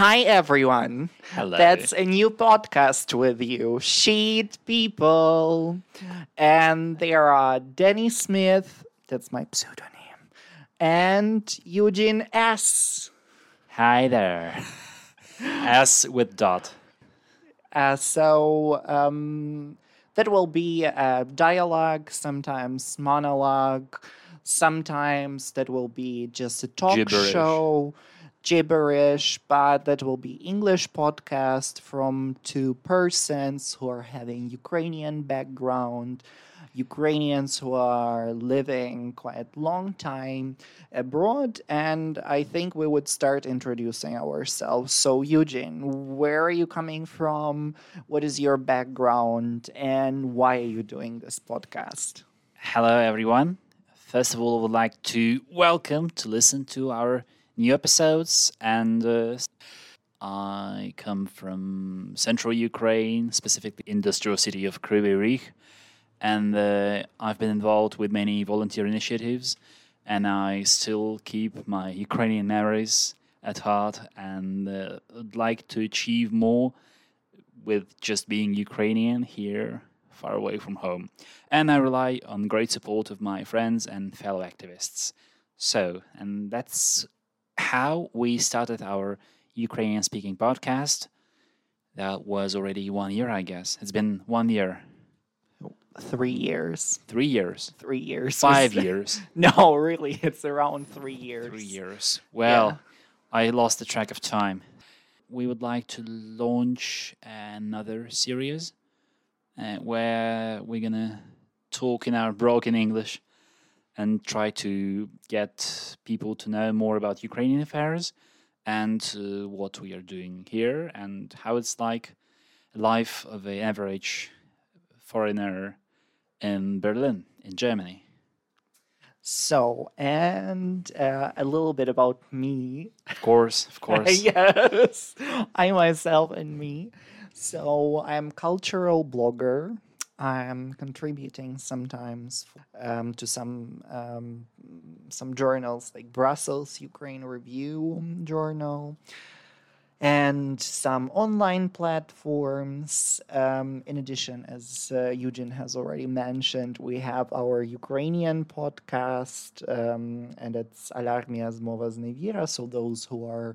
Hi, everyone. Hello. That's a new podcast with you, Sheet People. And there are Dany Smith, that's my pseudonym, and Eugene S. Hi there. S with dot. Uh, so um, that will be a dialogue, sometimes monologue, sometimes that will be just a talk Gibberish. show, gibberish, but that will be English podcast from two persons who are having Ukrainian background. Ukrainians who are living quite long time abroad and I think we would start introducing ourselves. So Eugene, where are you coming from? What is your background and why are you doing this podcast? Hello, everyone. First of all, I would like to welcome to listen to our new episodes. And uh, I come from central Ukraine, specifically industrial city of Kryvyi Rih. And uh, I've been involved with many volunteer initiatives. And I still keep my Ukrainian memories at heart and uh, would like to achieve more with just being Ukrainian here, far away from home. And I rely on great support of my friends and fellow activists. So, and that's how we started our Ukrainian speaking podcast. That was already one year, I guess. It's been one year, Three years. three years, Three years. five years, No, really, it's around three years. three years. Well, I lost the track of time. We would like to launch another series uh, where we're gonna talk in our broken English and try to get people to know more about Ukrainian affairs and uh, what we are doing here and how it's like life of an average foreigner in Berlin, in Germany. So, and uh, a little bit about me. Of course, of course. yes, I myself and me. So I'm cultural blogger. I'm contributing sometimes um, to some um, some journals like Brussels Ukraine Review journal and some online platforms. Um, in addition, as uh, Eugene has already mentioned, we have our Ukrainian podcast, um, and it's Alarmia Zmova Znevira. So those who are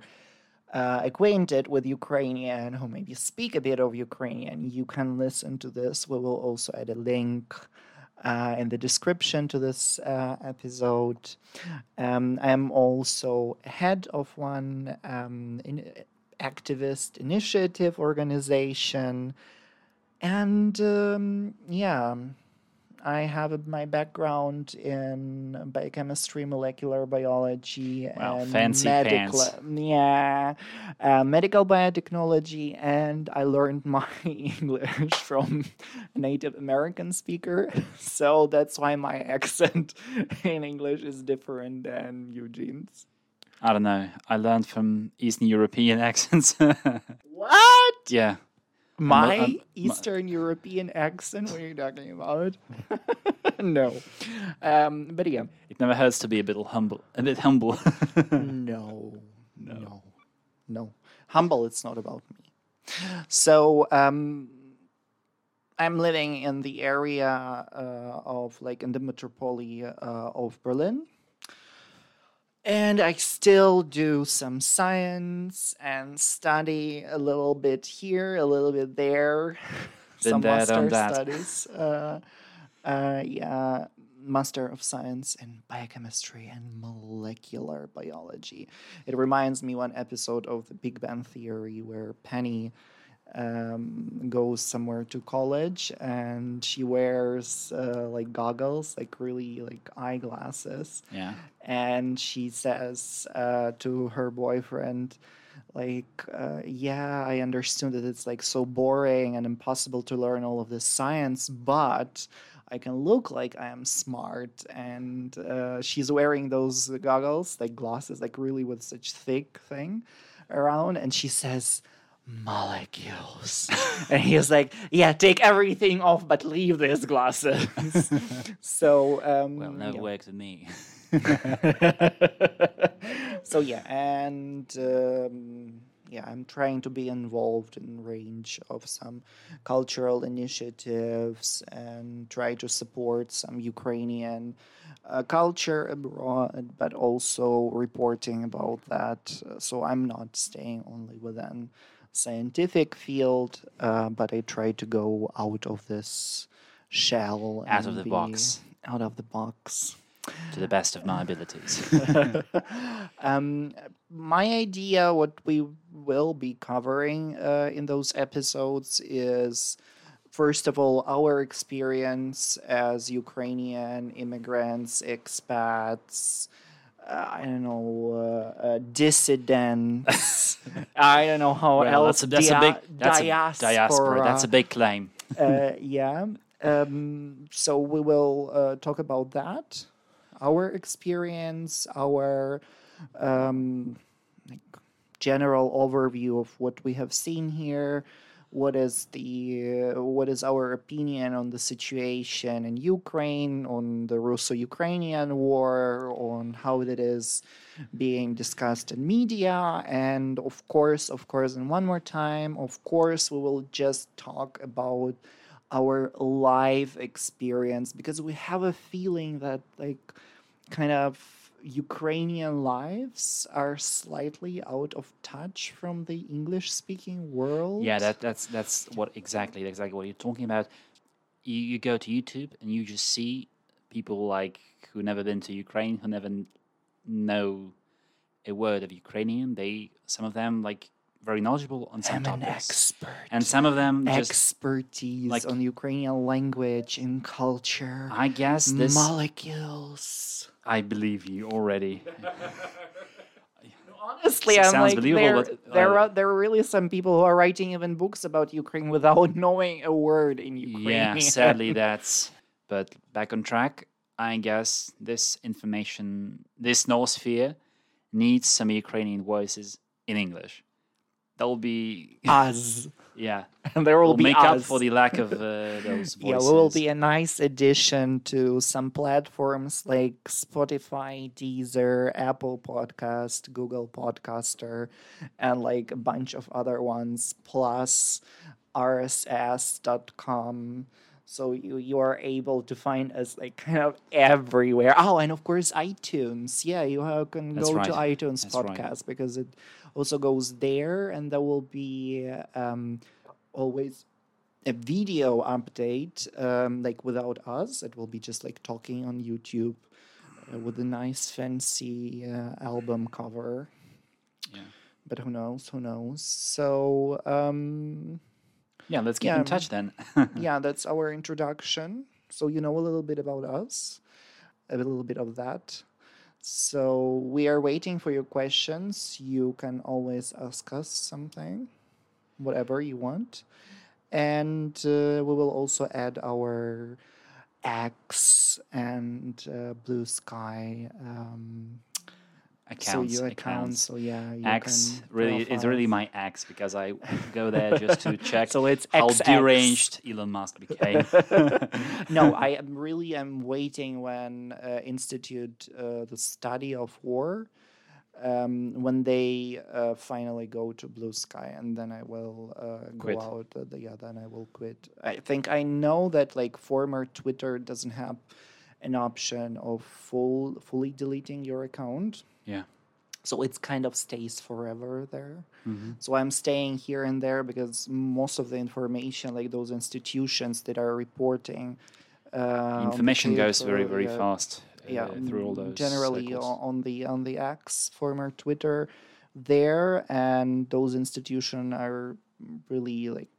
uh, acquainted with Ukrainian, who maybe speak a bit of Ukrainian, you can listen to this. We will also add a link uh, in the description to this uh, episode. Um, I'm also head of one um, in, activist initiative organization. And um, yeah, I have my background in biochemistry, molecular biology, Wow, and fancy medical, pants. yeah, uh, medical biotechnology, and I learned my English from a Native American speaker, so that's why my accent in English is different than Eugene's. I don't know. I learned from Eastern European accents. What? yeah. My I'm- my- Eastern European accent? What are you talking about? no. Um, but yeah. It never hurts to be a bit humble. A bit humble. No. No. No. Humble, it's not about me. So, um, I'm living in the area uh, of, like, in the metropole uh, of Berlin. And I still do some science and study a little bit here, a little bit there. Some there, master studies. Uh, uh, yeah, Master of Science in Biochemistry and Molecular Biology. It reminds me one episode of the Big Bang Theory where Penny um, goes somewhere to college and she wears uh, like goggles, like really like eyeglasses. Yeah. and she says uh, to her boyfriend like uh, yeah i understood that it's like so boring and impossible to learn all of this science but i can look like i am smart. And uh, she's wearing those goggles like glasses like really with such thick thing around. And she says molecules and he's like yeah take everything off but leave these glasses so um Well, never yeah. worked with me. so yeah, and um, yeah, I'm trying to be involved in range of some cultural initiatives and try to support some Ukrainian uh, culture abroad, but also reporting about that. So I'm not staying only within scientific field, uh, but I try to go out of this shell, Out of the box. out of the box. to the best of my abilities. um, my idea, what we will be covering uh, in those episodes, is first of all our experience as Ukrainian immigrants, expats. Uh, I don't know, uh, uh, dissidents. I don't know how well, else. that's a, that's a big that's a diaspora. That's a big claim. uh, yeah. Um, so we will uh, talk about that, our experience, our um, like general overview of what we have seen here. What is the what is our opinion on the situation in Ukraine, on the Russo-Ukrainian war, on how it is being discussed in media, and of course, of course, and one more time, of course, we will just talk about our live experience because we have a feeling that like kind of Ukrainian lives are slightly out of touch from the English speaking world. Yeah, that that's that's what exactly exactly what you're talking about. You you go to YouTube and you just see people like who never been to Ukraine, who never know a word of Ukrainian. They some of them like very knowledgeable on some I'm an topics, expert. and some of them just expertise like- on Ukrainian language and culture. I guess this molecules. I believe you already. Honestly, S- I'm sounds like believable, there, but, there uh, are there are really some people who are writing even books about Ukraine without knowing a word in Ukrainian. Yeah, sadly that's. But back on track, I guess this information, this noosphere, needs some Ukrainian voices in English. That will be, us, yeah, and there will will be make us. up for the lack of uh, those voices. Yeah, we will be a nice addition to some platforms like Spotify, Deezer, Apple Podcast, Google Podcaster, and like a bunch of other ones, plus rss.com. So you, you are able to find us like kind of everywhere. Oh, and of course iTunes. Yeah, you can That's go to iTunes That's right. podcast because it also goes there, and there will be um, always a video update um, like without us it will be just like talking on youtube uh, with a nice fancy uh, album cover Yeah. but who knows who knows so um, Yeah, let's keep Yeah, in touch then. yeah that's our introduction. So you know a little bit about us a little bit of that. So we are waiting for your questions. You can always ask us something whatever you want. And uh, we will also add our X and uh, Blue Sky um, accounts, so your account. accounts. So yeah, you X really is really my X because I go there just to check So it's how XX. deranged Elon Musk became. no, I am really am waiting when uh, Institute uh, the study of war um, when they uh, finally go to Blue Sky, and then I will uh, go Quit. out. Uh, the, yeah, then I will quit. I think I know that like former Twitter doesn't have an option of full fully deleting your account. Yeah. So it's kind of stays forever there. Mhm. So I'm staying here and there because most of the information, like those institutions that are reporting, uh, the Information goes very very yeah, fast uh, Yeah, through all those generally cycles. on the on the X former Twitter, there and those institutions are really like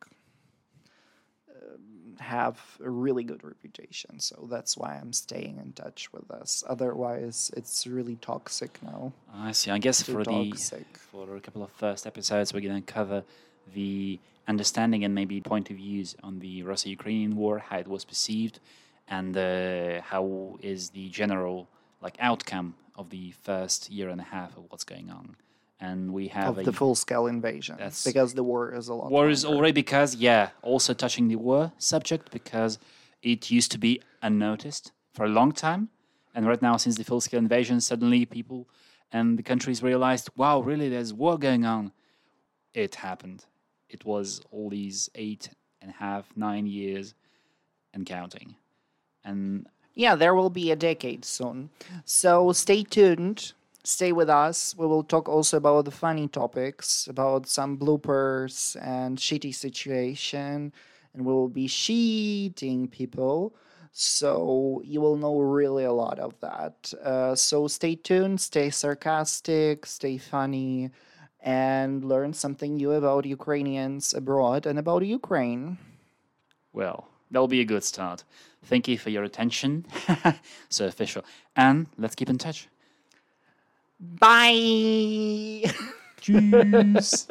have a really good reputation. So that's why I'm staying in touch with us. Otherwise, it's really toxic now. I see. I guess for the for a couple of first episodes, we're going to cover the understanding and maybe point of views on the Russia-Ukrainian war, how it was perceived, and uh, how is the general like outcome of the first year and a half of what's going on. And we have of a the full scale invasion That's- because the war is a lot. war is already because yeah, also touching the war subject because it used to be unnoticed for a long time, and right now since the full scale invasion, suddenly people and the countries realized, wow, really, there's war going on. it happened. It was all these eight and a half, nine years and counting. And Yeah, there will be a decade soon. So stay tuned. Stay with us. We will talk also about the funny topics, about some bloopers and shitty situation, and we will be cheating people. So you will know really a lot of that. Uh, so stay tuned, stay sarcastic, stay funny, and learn something new about Ukrainians abroad and about Ukraine. well, that'll be a good start. Thank you for your attention. so official. And let's keep in touch. Bye. Tschüss.